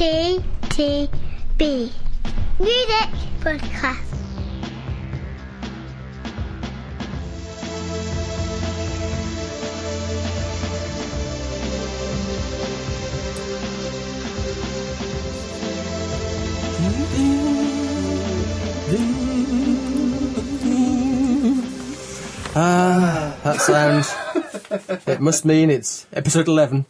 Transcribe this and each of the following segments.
MTTB Music Podcast. Ah, that sound. it must mean it's episode 11.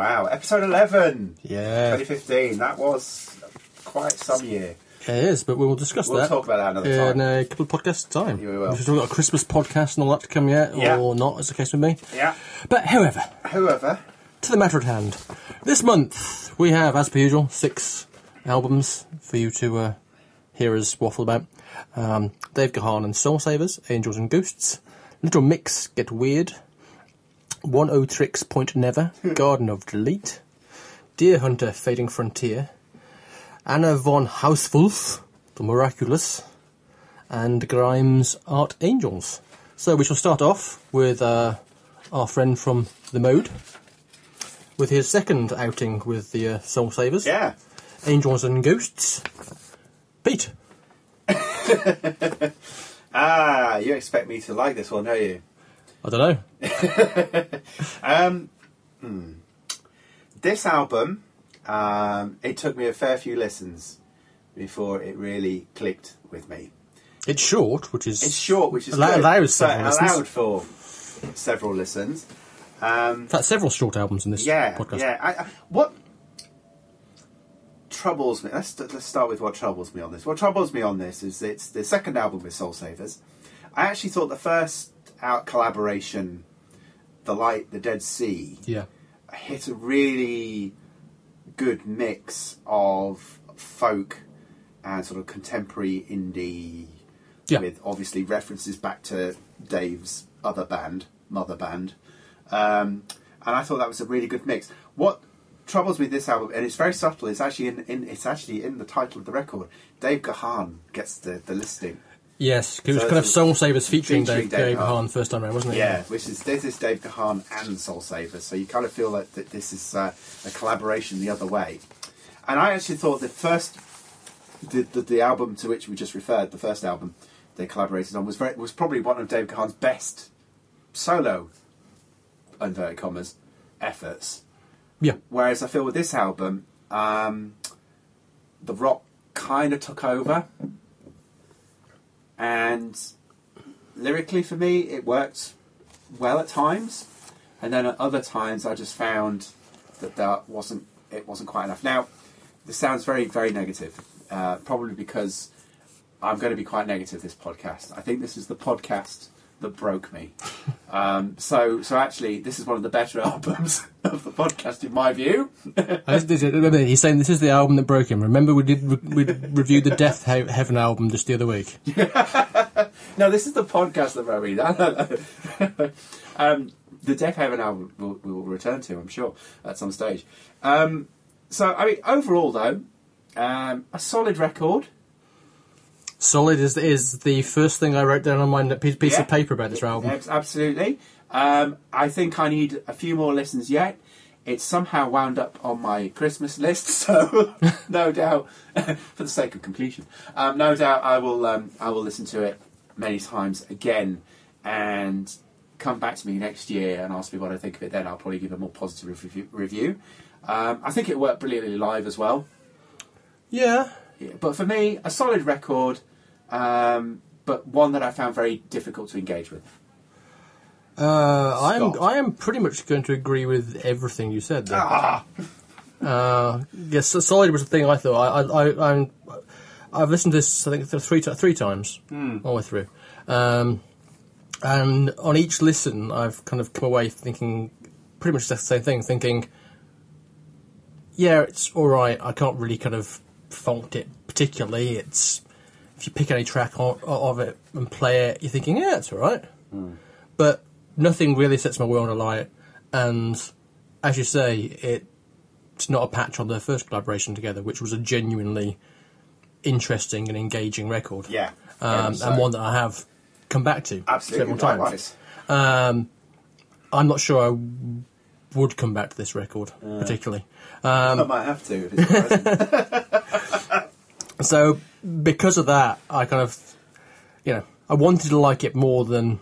Wow, episode 11, Yeah, 2015. That was quite some year. it is, but we'll discuss that. We'll talk about that another time. in a couple of podcasts' time. Yeah, we will. We've still got a Christmas podcast and all that to come yet, Yeah. or not, as the case with me. Yeah. But however, However, to the matter at hand. This month, we have, as per usual, six albums for you to uh, hear us waffle about. Um, Dave Gahan and Soul Savers, Angels and Ghosts, Little Mix, Get Weird, Oneohtrix Point Never, Garden of Delete, Deerhunter Fading Frontier, Anna von Hausswolff, The Miraculous, and Grimes Art Angels. So we shall start off with uh, our friend from The Mode, with his second outing with the uh, Soul Savers, yeah. Angels and Ghosts. Pete. Ah, you expect me to like this one, don't you? I don't know. Um, hmm. This album, um, it took me a fair few listens before it really clicked with me. It's short, which is It's short, which is Allow- good, allows several listens. allowed for several listens. Um, in fact several short albums in this yeah, podcast. yeah. I, I, what troubles me? Let's let's start with what troubles me on this. What troubles me on this is it's the second album with Soul Savers. I actually thought the first out collaboration, The Light, The Dead See, Yeah. hit a really good mix of folk and sort of contemporary indie Yeah. with obviously references back to Dave's other band, Mother Band. Um, and I thought that was a really good mix. What troubles me this album, and it's very subtle, it's actually in, in it's actually in the title of the record. Dave Gahan gets the, the listing. Yes, 'cause it was kind of Soul Savers featuring, featuring Dave, Dave Dave. Hahn first time around, wasn't it? Yeah, which is this is Dave Gahan and Soul Savers, so you kind of feel like that this is uh, a collaboration the other way. And I actually thought the first, the, the the album to which we just referred, the first album they collaborated on was very, was probably one of Dave Gahan's best solo, inverted commas, efforts. Yeah. Whereas I feel with this album, um, the rock kind of took over, and lyrically for me, it worked well at times, and then at other times, I just found that that wasn't it wasn't quite enough. Now, this sounds very very negative, uh, probably because I'm going to be quite negative this podcast. I think this is the podcast that broke me. Um, so so actually, this is one of the better albums of the podcast in my view. And this- this- remember, he's saying this is the album that broke him. Remember, we did we reviewed the Death He- Heaven album just the other week. No, this is the podcast that wrote me um, the Deafheaven album we'll, we will return to, I'm sure, at some stage. Um, so, I mean, overall, though, um, a solid record. Solid is is the first thing I wrote down on my piece, piece Yeah. of paper about this album. Absolutely. Um, I think I need a few more listens yet. It's somehow wound up on my Christmas list, so no doubt, for the sake of completion, um, no doubt I will. Um, I will listen to it many times again, and come back to me next year and ask me what I think of it. Then I'll probably give a more positive review. review. Um, I think it worked brilliantly live as well. Yeah, Yeah, but for me, a solid record, um, but one that I found very difficult to engage with. uh, I'm I am pretty much going to agree with everything you said. There. Ah, Uh, yes, so Solid was the thing I thought. I, I, I, I'm, I've listened to this, I think, three, three times all the way through. Um, and on each listen, I've kind of come away thinking pretty much the same thing, thinking, yeah, it's all right. I can't really kind of fault it particularly. It's if you pick any track o- of it and play it, you're thinking, yeah, it's all right. But nothing really sets my world alight. And as you say, it it's not a patch on their first collaboration together, which was a genuinely interesting and engaging record. Yeah, um, so. and one that I have come back to absolutely several times. Um, I'm not sure I would come back to this record particularly. I might have to. If it's present. So because of that, I kind of, you know, I wanted to like it more than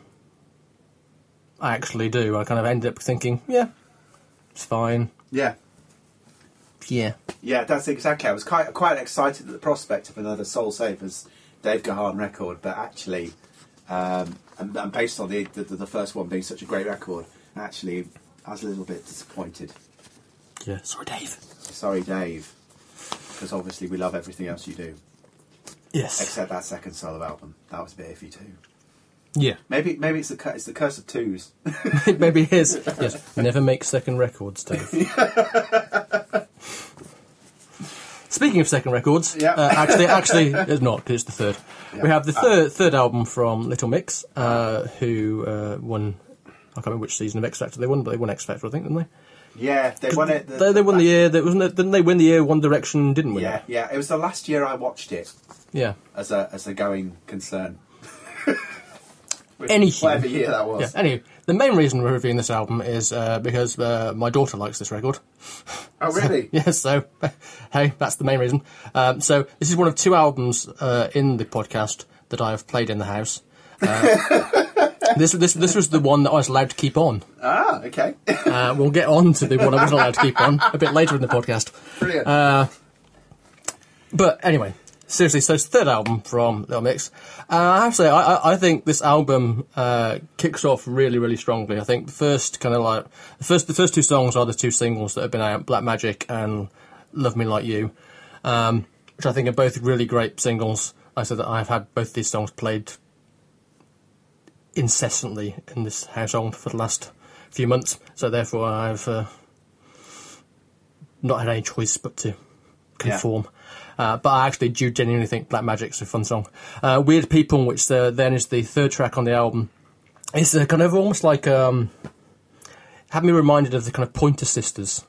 I actually do. I kind of ended up thinking, yeah, it's fine. yeah. Yeah. Yeah, that's exactly. I was quite quite excited at the prospect of another Soul Savers Dave Gahan record, but actually, um, and, and based on the, the the first one being such a great record, actually, I was a little bit disappointed. Yeah. Sorry, Dave. Sorry, Dave, because obviously we love everything else you do, Yes. except that second solo album. That was a bit iffy too. Yeah. Maybe maybe it's the cu- it's the curse of twos. Maybe it is. Yes. Never make second records, Dave. Speaking of second records, Yeah. uh, actually, actually, it's not because it's the third. We have the third third album from Little Mix, uh, who uh, won. I can't remember which season of X Factor they won, but they won X Factor, I think, didn't they? Yeah, they won it. they, they won the year that wasn't it? Didn't they win the year One Direction didn't win? Yeah, it? yeah. It was the last year I watched it yeah. as a as a going concern. Anywho. whatever year that was. Yeah. Anyway, the main reason we're reviewing this album is uh, because uh, my daughter likes this record. Oh really? Yeah, so hey, that's the main reason. Um, so this is one of two albums uh, in the podcast that I have played in the house. This this this was the one that I was allowed to keep on. Ah, okay. Uh, we'll get on to the one I wasn't allowed to keep on a bit later in the podcast. Brilliant. Uh, But anyway, seriously, so it's the third album from Little Mix. Uh, I have to say, I, I, I think this album uh, kicks off really, really strongly. I think the first kind of like the first the first two songs are the two singles that have been out, Black Magic and Love Me Like You, um, which I think are both really great singles. I said that I've had both these songs played incessantly in this household for the last few months, so therefore I've uh, not had any choice but to conform. Uh, but I actually do genuinely think Black Magic's a fun song. Uh, Weird People, which uh, then is the third track on the album, is uh, kind of almost like um, had me reminded of the kind of Pointer Sisters.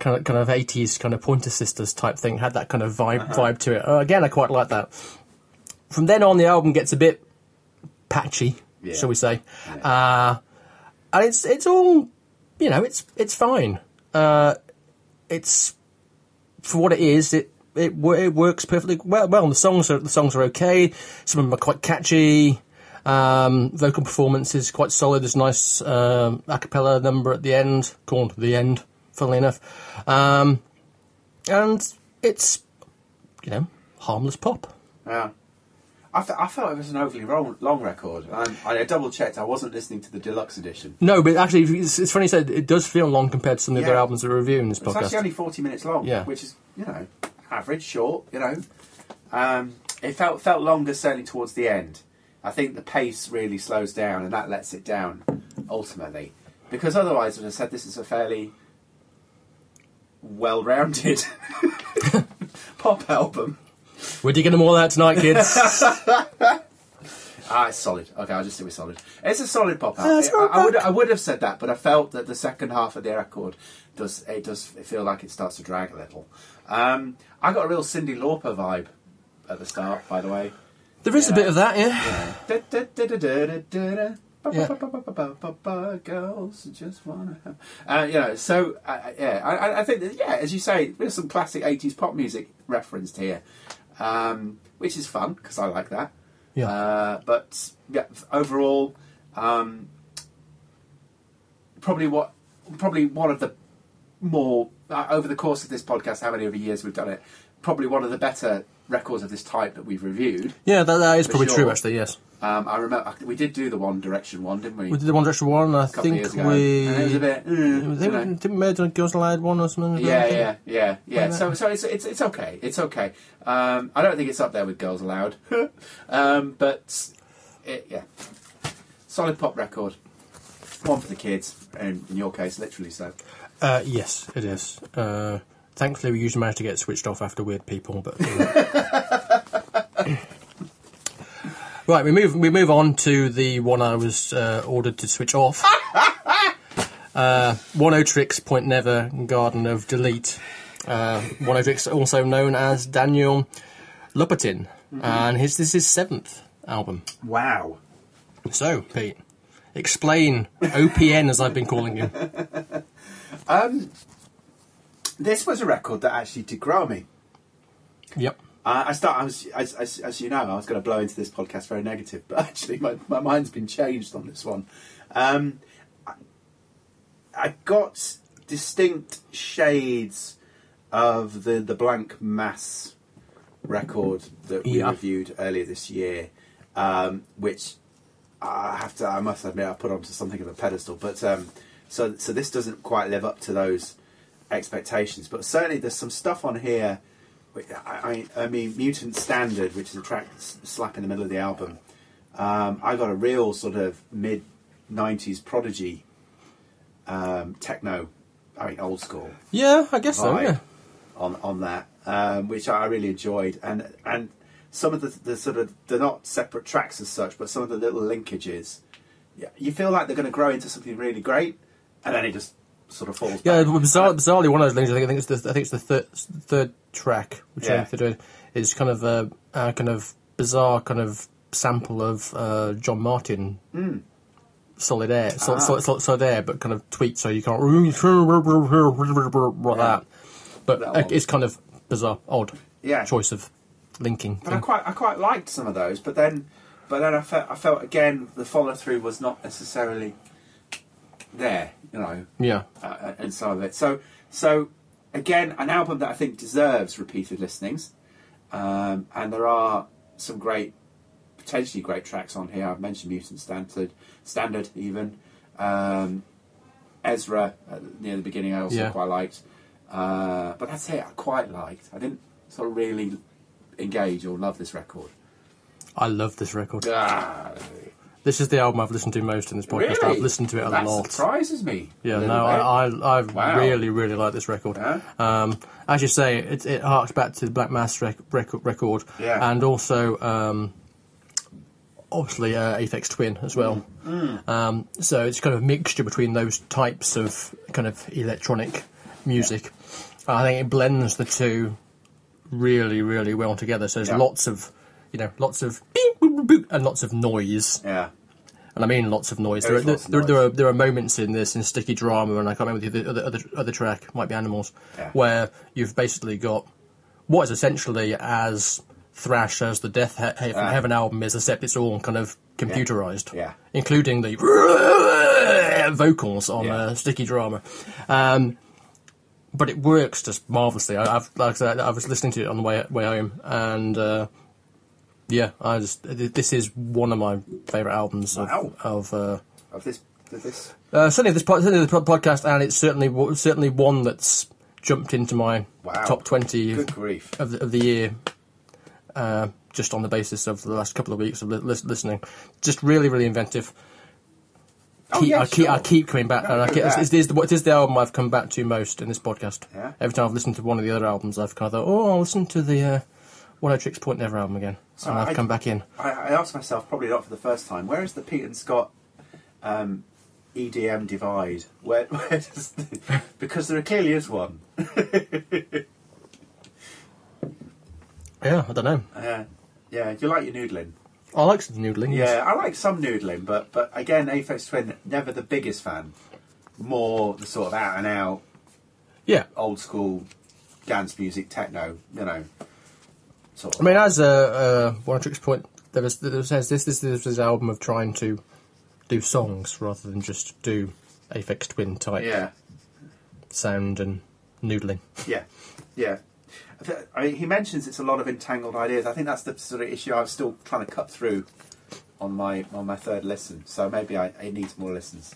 Kind of, kind of 80s kind of Pointer Sisters type thing had that kind of vibe vibe to it. Uh, again, I quite like that. From then on, the album gets a bit patchy, Yeah. shall we say? Uh, and it's it's all you know, it's it's fine. Uh, it's for what it is. It it, it works perfectly well. Well, the songs are the songs are okay. Some of them are quite catchy. Um, vocal performance is quite solid. There's a nice um, a cappella number at the end, called the end. Funnily enough, um, and it's you know harmless pop. Yeah. I, fe- I felt it was an overly long, long record. I double checked. I wasn't listening to the deluxe edition. No, but actually, it's, it's funny you said it does feel long compared to some of the other albums that we're reviewing in this It's podcast. actually only forty minutes long, Yeah. which is you know average, short. You know, um, it felt felt longer certainly towards the end. I think the pace really slows down, and that lets it down ultimately. Because otherwise, as I said, this is a fairly well-rounded pop album. We're digging them all out tonight, kids. Ah, it's solid. Okay, I'll just stick with solid. It's a solid pop Yeah, album. it's I, I would. I would have said that, but I felt that the second half of the record does it does feel like it starts to drag a little. Um, I got a real Cindy Lauper vibe at the start, by the way. there is a bit of that, yeah. Da-da-da-da-da-da-da. Girls just wanna have, uh, you know. So uh, yeah, I- I, I think that, yeah, as you say, there's some classic '80s pop music referenced here, um, which is fun because I like that. Yeah. Uh, but yeah, overall, um, probably what probably one of the more uh, over the course of this podcast, how many of the years we've done it, probably one of the better records of this type that we've reviewed. Yeah, that, that is probably sure. true, actually, yes. Um, I remember we did do the One Direction one, didn't we? We did the One Direction one, I think we. And it was a bit, uh, I think we didn't we do Girls Aloud one or something. Yeah, yeah, yeah, yeah. Like So, that. so it's it's it's okay. It's okay. Um, I don't think it's up there with Girls Aloud, um, but it, yeah, solid pop record. One for the kids, and in your case, literally so. Uh, yes, it is. Uh, thankfully, we usually manage to get switched off after Weird People, but. know. right, we move we move on to the one I was uh, ordered to switch off. uh, Oneohtrix Point Never Garden of Delete. Uh, Oneohtrix, also known as Daniel Lopatin, and his this is his seventh album. Wow. So, Pete, explain OPN as I've been calling you. Um, this was a record that actually did grow me. Yep. Uh, I start. I was, as, as, as you know, I was going to blow into this podcast very negative, but actually, my, my mind's been changed on this one. Um, I, I got distinct shades of the the Blanck Mass record that we Yeah. reviewed earlier this year, um, which I have to. I must admit, I put onto something of a pedestal. But um, so so this doesn't quite live up to those expectations. But certainly, there's some stuff on here. I, I, I mean, Mutant Standard, which is a track slap in the middle of the album. Um, I got a real sort of mid '90s prodigy um, techno. I mean, old school Yeah, I guess so. Yeah. on on that, um, which I really enjoyed, and and some of the, the sort of they're not separate tracks as such, but some of the little linkages, yeah, you feel like they're going to grow into something really great, and then it just sort of falls. Yeah, bizarre, bizarrely, one of those things. I think, I think it's the I think it's the third third track, which Yeah. I think they're doing, is kind of a, a kind of bizarre kind of sample of uh, John Martyn. Solid air, Ah. solid, air, but kind of tweaked so you can't like that. But That it's kind of bizarre, odd Yeah. choice of linking. But I quite I quite liked some of those, but then but then I felt I felt again the follow through was not necessarily there, you know. Yeah, uh, and some of it. So, so again, an album that I think deserves repeated listenings, um, and there are some great, potentially great tracks on here. I've mentioned Mutant Standard, Standard even. Um, Ezra at, near the beginning, I also Yeah. quite liked, uh, but that's it. I quite liked. I didn't sort of really engage or love this record. I love this record. Ah, This is the album I've listened to most in this podcast. really? I've listened to it a that lot. surprises me. Yeah, no. I, I, I Wow. really, really like this record. Yeah? Um, as you say, it, it harks back to the Black Mass rec- record, record Yeah. and also um, obviously uh, Aphex Twin as well. Mm. Um, so it's kind of a mixture between those types of kind of electronic music. I think it blends the two really, really well together. So there's Yeah. lots of, you know, lots of boop, and lots of noise yeah. and I mean lots of noise. There There, is there, there, noise. there are there are moments in this in Sticky Drama, and I can't remember the other other, other track, might be Animals, Yeah. where you've basically got what is essentially as thrash as the Death he- he- Ah. Heaven album is, except it's all kind of computerized, Yeah. including the vocals on Yeah. uh, Sticky Drama. Um, but it works just marvelously. I, I've like I said, I was listening to it on the way way home, and uh, yeah, I just this is one of my favorite albums Wow. of, of uh, Of this, of this. uh, certainly this po- certainly the podcast, and it's certainly w- certainly one that's jumped into my Wow. top twenty Good grief. of the, of the year. Uh, just on the basis of the last couple of weeks of li- listening, just really, really inventive. Oh, Keep- yeah, I keep, I keep coming back, and I keep, that. it's, the, it is the album I've come back to most in this podcast. Yeah. Every time I've listened to one of the other albums, I've kind of thought, oh, I'll listen to the uh, Tricks Point Never album again, So I've I- come back in. I, I asked myself, probably not for the first time, where is the Pete and Scott um, EDM divide? Where, where does the, because there clearly is one. Yeah, I don't know. Uh, yeah, do you like your noodling. I like some noodling. yes. Yeah, I like some noodling, but but again, Aphex Twin, never the biggest fan. More the sort of out and out, yeah. old school dance music, techno. You know, sort of. I mean, as a uh, Oneohtrix Point, there was there says this this is his album of trying to do songs rather than just do a Aphex Twin type yeah, sound and noodling. yeah, yeah. I mean, he mentions it's a lot of entangled ideas. I think that's the sort of issue I'm still trying to cut through on my on my third listen. So maybe I, it needs more listens.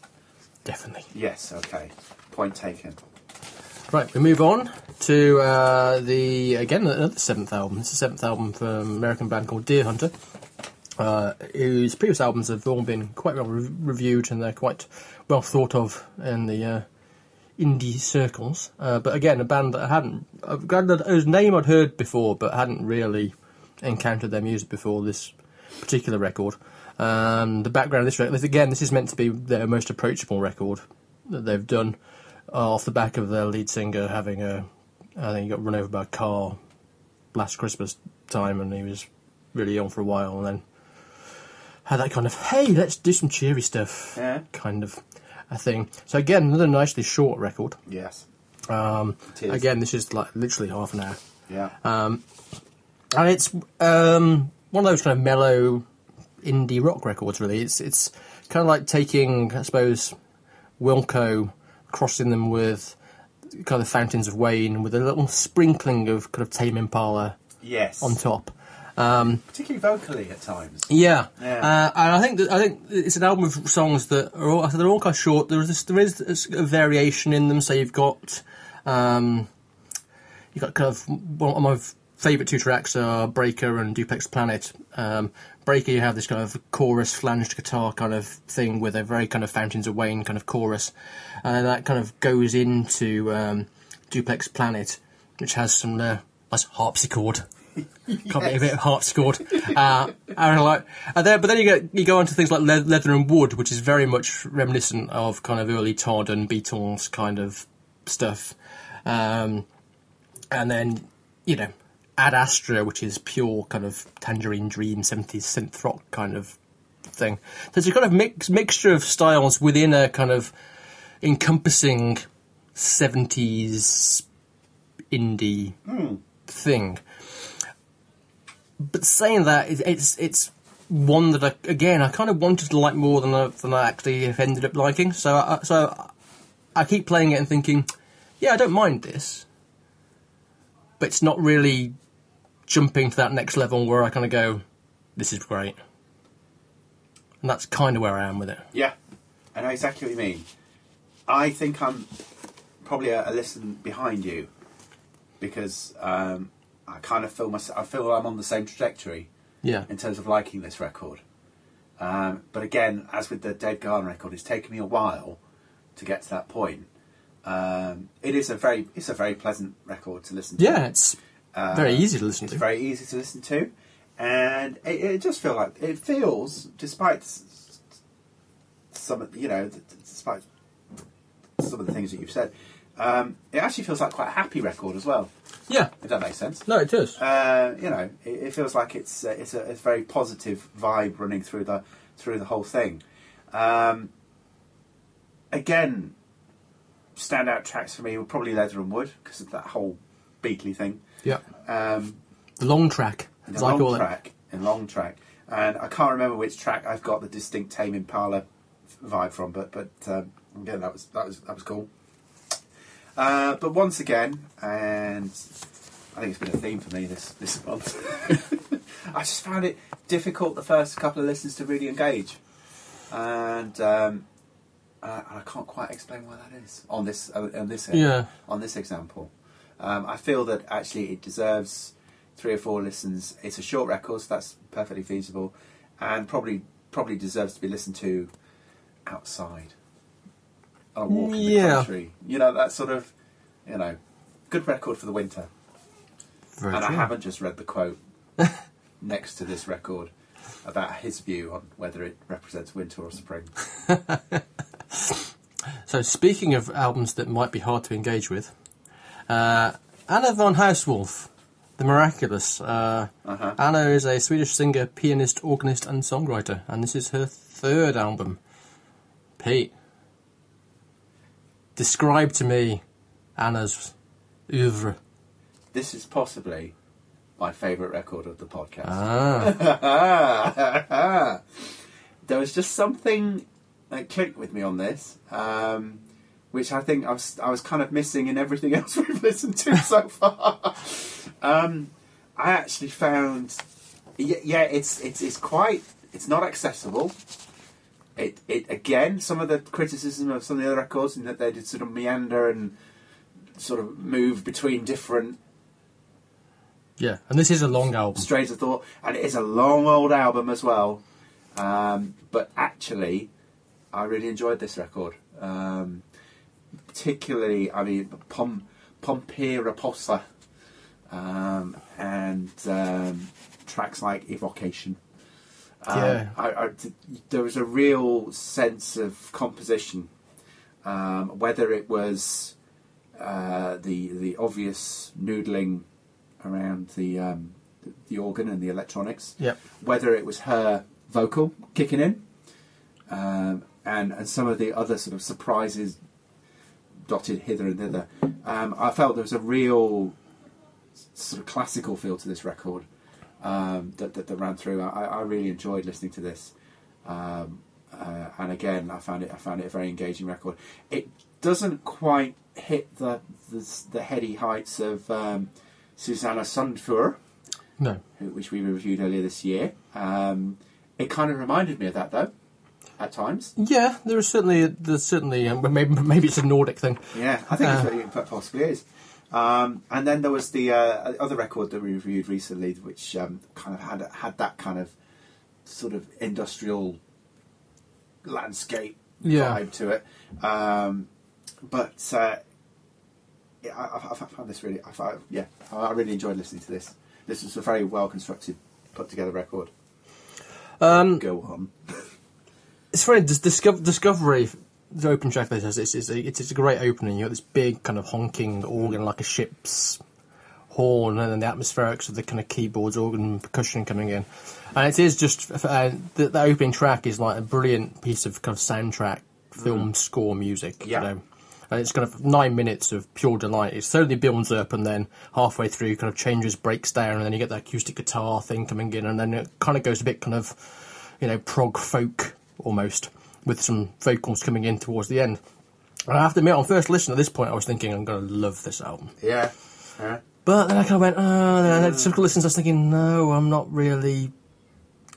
Definitely. Yes, okay. Point taken. Right, we move on to uh, the again another seventh album. It's the seventh album from an American band called Deerhunter, uh, whose previous albums have all been quite well re- reviewed and they're quite well thought of in the uh, indie circles. Uh, but again, a band that I hadn't, a that- whose name I'd heard before, but hadn't really encountered their music before this particular record. Um, the background of this record, again, this is meant to be their most approachable record that they've done uh, off the back of their lead singer having a, I think he got run over by a car last Christmas time, and he was really ill for a while, and then had that kind of hey, let's do some cheery stuff Yeah. kind of. a thing. So again, another nicely short record. Yes. Um, again, this is like literally half an hour, Yeah. and it's um, one of those kind of mellow indie rock records. Really, it's it's kind of like taking, I suppose, Wilco, crossing them with kind of Fountains of Wayne, with a little sprinkling of kind of Tame Impala yes. on top. Particularly vocally at times. Yeah, Yeah. Uh, and I think that, I think it's an album of songs that are all, they're all kind of short. There is this, there is a variation in them. So you've got um, you've got kind of one of my favourite two tracks are Breaker and Duplex Planet. Um, Breaker, you have this kind of chorus flanged guitar kind of thing with a very kind of Fountains of Wayne kind of chorus, and then that kind of goes into um, Duplex Planet, which has some uh, nice harpsichord. Can't be a bit of harpsichord. Uh, and like, and then, but then you get you go on to things like le- leather and wood, which is very much reminiscent of kind of early Todd and Beatles kind of stuff. Um, and then you know, Ad Astra, which is pure kind of Tangerine Dream seventies synth rock kind of thing. So it's a kind of mix mixture of styles within a kind of encompassing seventies indie hmm. thing. But saying that, it- it's it's one that I, again I kind of wanted to like more than I, than I actually have ended up liking. So I, so I keep playing it and thinking, yeah, I don't mind this, but it's not really jumping to that next level where I kind of go, this is great, and that's kind of where I am with it. Yeah, I know exactly what you mean. I think I'm probably a, a listen behind you because um, I kind of feel myself. I feel I'm on the same trajectory Yeah, in terms of liking this record. Um, but again, as with the Dave Gahan record, it's taken me a while to get to that point. Um, it is a very, it's a very pleasant record to listen to. yeah, it's Uh, very easy to listen It's to. very easy to listen to, and it, it just feels like it feels, despite some, of- you know, despite some of the things that you've said, um, it actually feels like quite a happy record as well. yeah, If that makes sense. no, it does. Uh, you know, it, it feels like it's uh, it's a it's a very positive vibe running through the through the whole thing. Um, again, standout tracks for me were probably Leather and Wood because of that whole Beatley thing. Yeah, Um, the long track, in as a I long track, in long track, and I can't remember which track I've got the distinct Tame Impala vibe from, but but um, again that was that was that was cool. Uh, but once again, and I think it's been a theme for me this this month. I just found it difficult the first couple of listens to really engage, and um, uh, I can't quite explain why that is on this uh, on this Yeah. on this example. Um, I feel that actually it deserves three or four listens. It's a short record, so that's perfectly feasible, and probably probably deserves to be listened to outside on a walk in the Yeah. country. You know that sort of, you know, good record for the winter. Very and I haven't just read the quote next to this record about his view on whether it represents winter or spring. So, speaking of albums that might be hard to engage with, uh, Anna von Hausswolff, The Miraculous. Uh, Uh-huh. Anna is a Swedish singer, pianist, organist, and songwriter, and this is her third album. Pete, describe to me Anna's oeuvre. This is possibly my favourite record of the podcast. Ah, there was just something that clicked with me on this, um, which I think I was I was kind of missing in everything else we've listened to so far. um, I actually found, yeah, yeah, it's it's it's quite it's not accessible. It it again some of the criticism of some of the other records in that they did sort of meander and sort of move between different yeah, and this is a long album. Strains of Thought, and it is a long old album as well. Um, but actually, I really enjoyed this record. Um, particularly, I mean, Pom- Pomperipossa um, and um, tracks like Evocation. Um, Yeah. I, I, there was a real sense of composition, um, whether it was uh, the the obvious noodling around the um, the organ and the electronics, Yep. whether it was her vocal kicking in, um, and and some of the other sort of surprises dotted hither and thither. Um, I felt there was a real sort of classical feel to this record um, that, that that ran through. I, I really enjoyed listening to this. Um, uh, and again, I found it. I found it a very engaging record. It doesn't quite hit the the, the heady heights of um, Susanne Sundfør, No. which we reviewed earlier this year. Um, it kind of reminded me of that, though, at times. Yeah, there is certainly there's certainly um, maybe maybe it's a Nordic thing. Yeah, I think Uh. it's, it possibly is. Um, and then there was the uh, other record that we reviewed recently, which um, kind of had had that kind of sort of industrial landscape Yeah. vibe to it. Um, but uh, yeah, I, I, I found this really, I found, yeah, I really enjoyed listening to this. This was a very well constructed, put together record. Um, Go on. it's funny. Dis- Discover, Discovery, the open track this has, it's, it's, a, it's, it's a great opening. You got this big kind of honking organ like a ship's horn, and then the atmospherics of the kind of keyboards, organ, percussion coming in, and it is just uh, the, the opening track is like a brilliant piece of kind of soundtrack film score music. Yeah. You know? And it's kind of nine minutes of pure delight. It slowly builds up, and then halfway through, kind of changes, breaks down, and then you get the acoustic guitar thing coming in, and then it kind of goes a bit kind of, you know, prog folk almost, with some vocals coming in towards the end. And I have to admit, on first listen at this point, I was thinking I'm going to love this album. Yeah. yeah. But then I kind of went, oh, and then at typical listens, I was thinking, no, I'm not really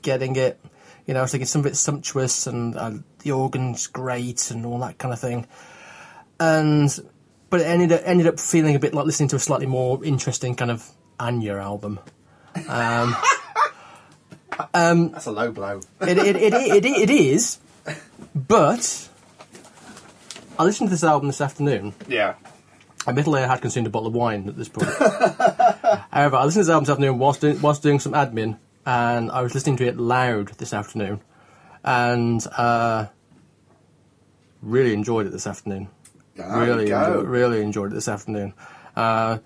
getting it. You know, I was thinking some of it's sumptuous and uh, the organ's great and all that kind of thing. And, but it ended up, ended up feeling a bit like listening to a slightly more interesting kind of Enya album. That's a low blow. It, it, it, it, it is, but I listened to this album this afternoon Yeah. Admittedly, I had consumed a bottle of wine at this point. However, I listened to this album this afternoon whilst doing, whilst doing some admin, and I was listening to it loud this afternoon, and uh, really enjoyed it this afternoon. There really, you go. enjoyed, really enjoyed it this afternoon. Uh,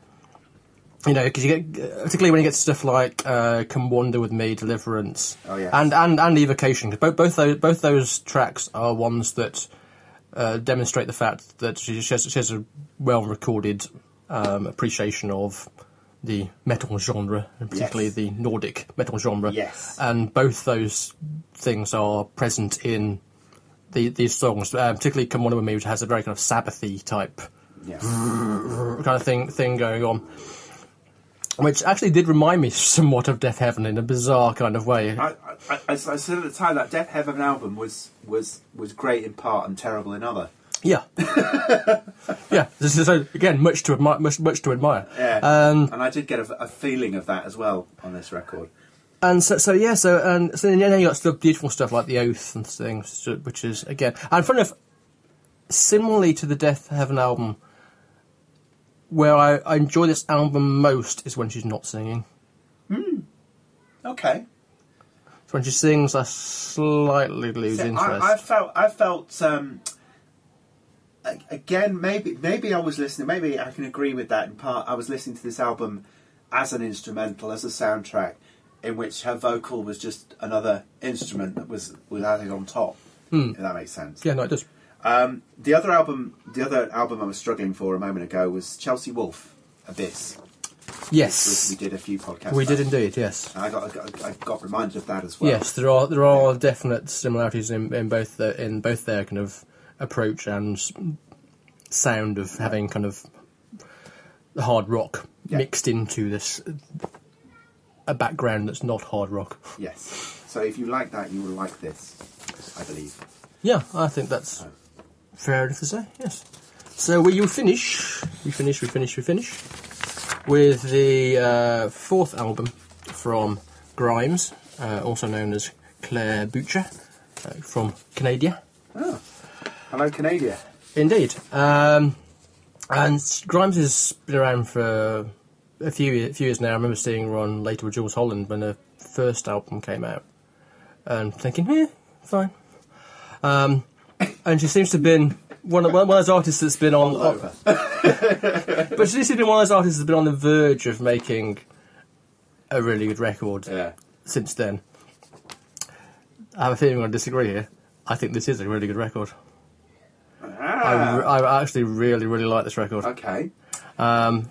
you know, because you get, particularly when you get stuff like uh, "Come Wander with Me," "Deliverance," Oh, yes. and and and "Evocation," because both both those both those tracks are ones that uh, demonstrate the fact that she, she, has, she has a well recorded um, appreciation of the metal genre, and particularly Yes. the Nordic metal genre. Yes. And both those things are present in the, these songs, uh, particularly "Come Wander With Me," which has a very kind of Sabbathy type Yeah. kind of thing thing going on. Which actually did remind me somewhat of Deafheaven in a bizarre kind of way. I, I, I, said at the time that Deafheaven album was, was, was great in part and terrible in other. Yeah, yeah. This is again much to admire. Much, much to admire. Yeah. Um, and I did get a, a feeling of that as well on this record. and so, so yeah. So and so then you got stuff, beautiful stuff like the Oath and things, which is again and kind of similarly to the Deafheaven album. Where I, I enjoy this album most is when she's not singing. Okay. So when she sings, I slightly lose See, interest. I, I felt, I felt, um, again, maybe, maybe I was listening. Maybe I can agree with that in part. I was listening to this album as an instrumental, as a soundtrack, in which her vocal was just another instrument that was was added on top. If that makes sense. yeah, no, it does. Um, the other album, the other album I was struggling for a moment ago was Chelsea Wolfe, Abyss. Yes, we did a few podcasts. we did indeed. Yes. I got, I got, I got reminded of that as well. Yes, there are there are definite similarities in, in both the, in both their kind of approach and sound of having kind of hard rock Yeah. mixed into this a background that's not hard rock. Yes. So if you like that, you will like this, I believe. Yeah, I think that's fair enough to say. Yes. So we you finish, we finish, we finish, we finish with the uh, fourth album from Grimes, uh, also known as Claire Boucher, uh, from Canada. Oh. Hello, Canada. Indeed. Um, and Grimes has been around for a few a few years now. I remember seeing her on later with Jools Holland when her first album came out, and thinking, eh, fine. Um, and she seems to have been one of, one of those artists that's been on, but she seems to be one of those artists that's been on the verge of making a really good record Yeah. since then. I have a feeling I disagree here. I think this is a really good record. I, Ah, re- I actually really, really like this record. okay. Um,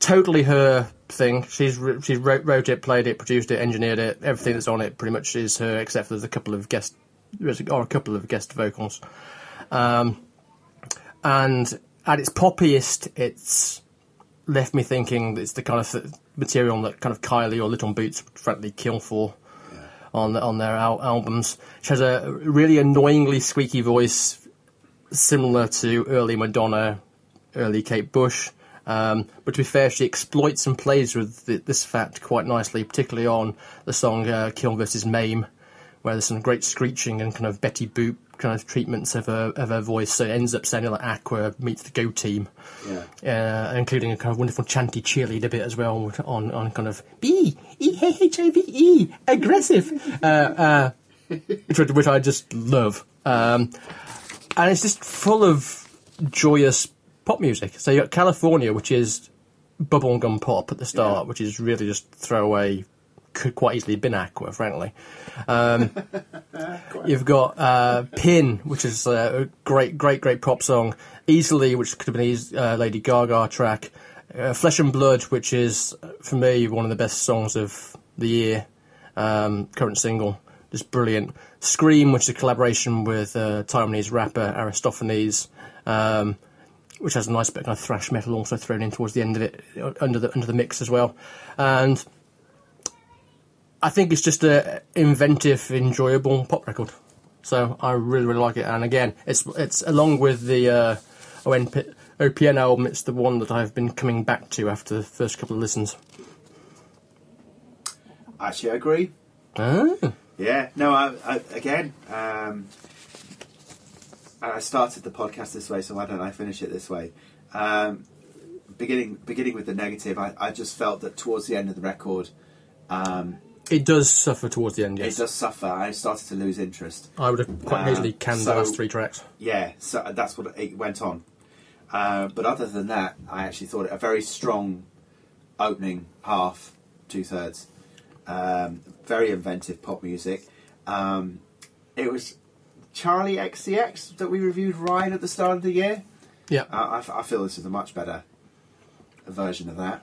totally her thing. She's wr- she wrote, wrote it, played it, produced it, engineered it. Everything that's on it pretty much is her, except for there's a couple of guest or a couple of guest vocals. Um, and at its poppiest, it's left me thinking it's the kind of th- material that kind of Kylie or Little Boots would frankly kill for on on their al- albums. She has a really annoyingly squeaky voice, similar to early Madonna, early Kate Bush. Um, but to be fair, she exploits and plays with th- this fact quite nicely, particularly on the song uh, "Kill vs. Maim," where there's some great screeching and kind of Betty Boop kind of treatments of her of her voice. So it ends up sounding like Aqua meets the Go Team Yeah. uh, including a kind of wonderful chanty cheerleader bit as well on, on kind of B E H I V E aggressive, uh, uh, which, I- which I just love, um, and it's just full of joyous pop music. So you've got California, which is bubblegum pop at the start, Yeah. which is really just throwaway. Could quite easily have been Aqua, frankly. Um, You've got uh, Pin, which is uh, a great, great, great pop song. Easily, which could have been a uh, Lady Gaga track. Uh, Flesh and Blood, which is uh, for me one of the best songs of the year. Um, current single, just brilliant. Scream, which is a collaboration with uh, Taiwanese rapper Aristophanes, um, which has a nice bit of kind of thrash metal also thrown in towards the end of it, uh, under the under the mix as well. And I think it's just a inventive, enjoyable pop record. So I really, really like it. And again, it's it's along with the uh, ONP, OPN album. It's the one that I've been coming back to after the first couple of listens. I actually, I agree. Ah, Yeah, no, I, I, again, um, I started the podcast this way, so why don't I finish it this way? Um, beginning beginning with the negative, I, I just felt that towards the end of the record, um, it does suffer towards the end. Yes, it does suffer. I started to lose interest. I would have quite Uh, easily canned so- the last three tracks. Yeah, so that's what it went on. Uh, but other than that, I actually thought it a very strong opening half, two thirds. Um, very inventive pop music. Um, it was Charli XCX that we reviewed Ryan at the start of the year. Yeah, Uh, I, f- I feel this is a much better version of that.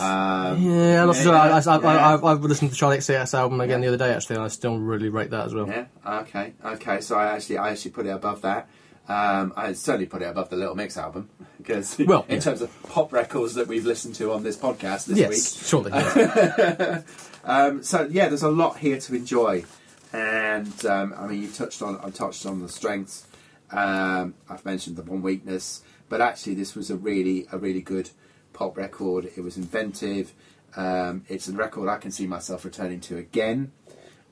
Um, yeah. Also, I, I, I, yeah. I, I've listened to Charli XCX album again Yeah. the other day actually, and I still really rate that as well. Yeah. Okay. Okay. So I actually, I actually put it above that. Um, I certainly put it above the Little Mix album because, Well, in yeah. terms of pop records that we've listened to on this podcast this Yes, week. surely. yeah. Um, so yeah, there's a lot here to enjoy, and um, I mean, you touched on, I touched on the strengths. Um, I've mentioned the one weakness, but actually, this was a really, a really good pop record. It was inventive. Um, it's a record I can see myself returning to again.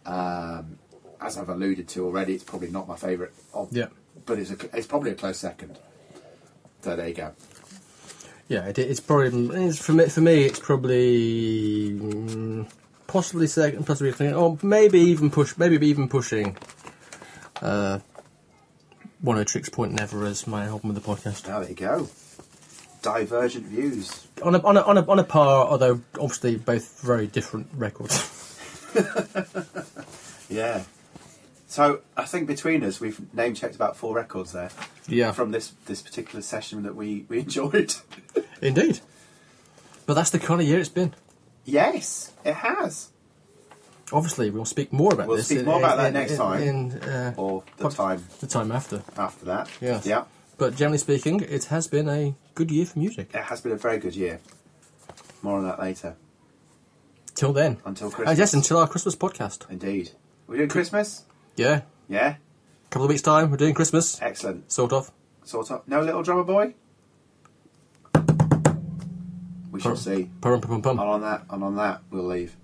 Um, as I've alluded to already, it's probably not my favourite. Of, Yeah. but it's a, it's probably a close second. So there you go. Yeah, it, it's probably it's, for me. For me, it's probably mm, possibly second, possibly third, or maybe even push, maybe even pushing. Uh, Oneohtrix Point Never as my album of the podcast. There you go. Divergent views. On a, on a on a on a par, although obviously both very different records. Yeah. So I think between us, we've name checked about four records there yeah, from this this particular session that we we enjoyed. indeed. But that's the kind of year it's been. yes, it has. Obviously, we'll speak more about this. We'll this. speak in- more about in- that next in- time. in, uh, Or the time the time after. after that. Yes. Yeah. But generally speaking, it has been a good year for music. It has been a very good year. More on that later. Till then. Until Uh, Christmas. yes, until our Christmas podcast. Indeed. We're doing Christmas. Yeah. Yeah. couple of weeks' time, we're doing Christmas. Excellent. Sort of. Sort of. No little drummer boy. We shall see. Pum pum pum And pum. on that, and on that, we'll leave.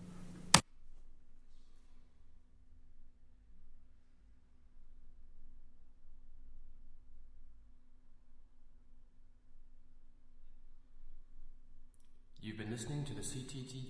You've been listening to the CTT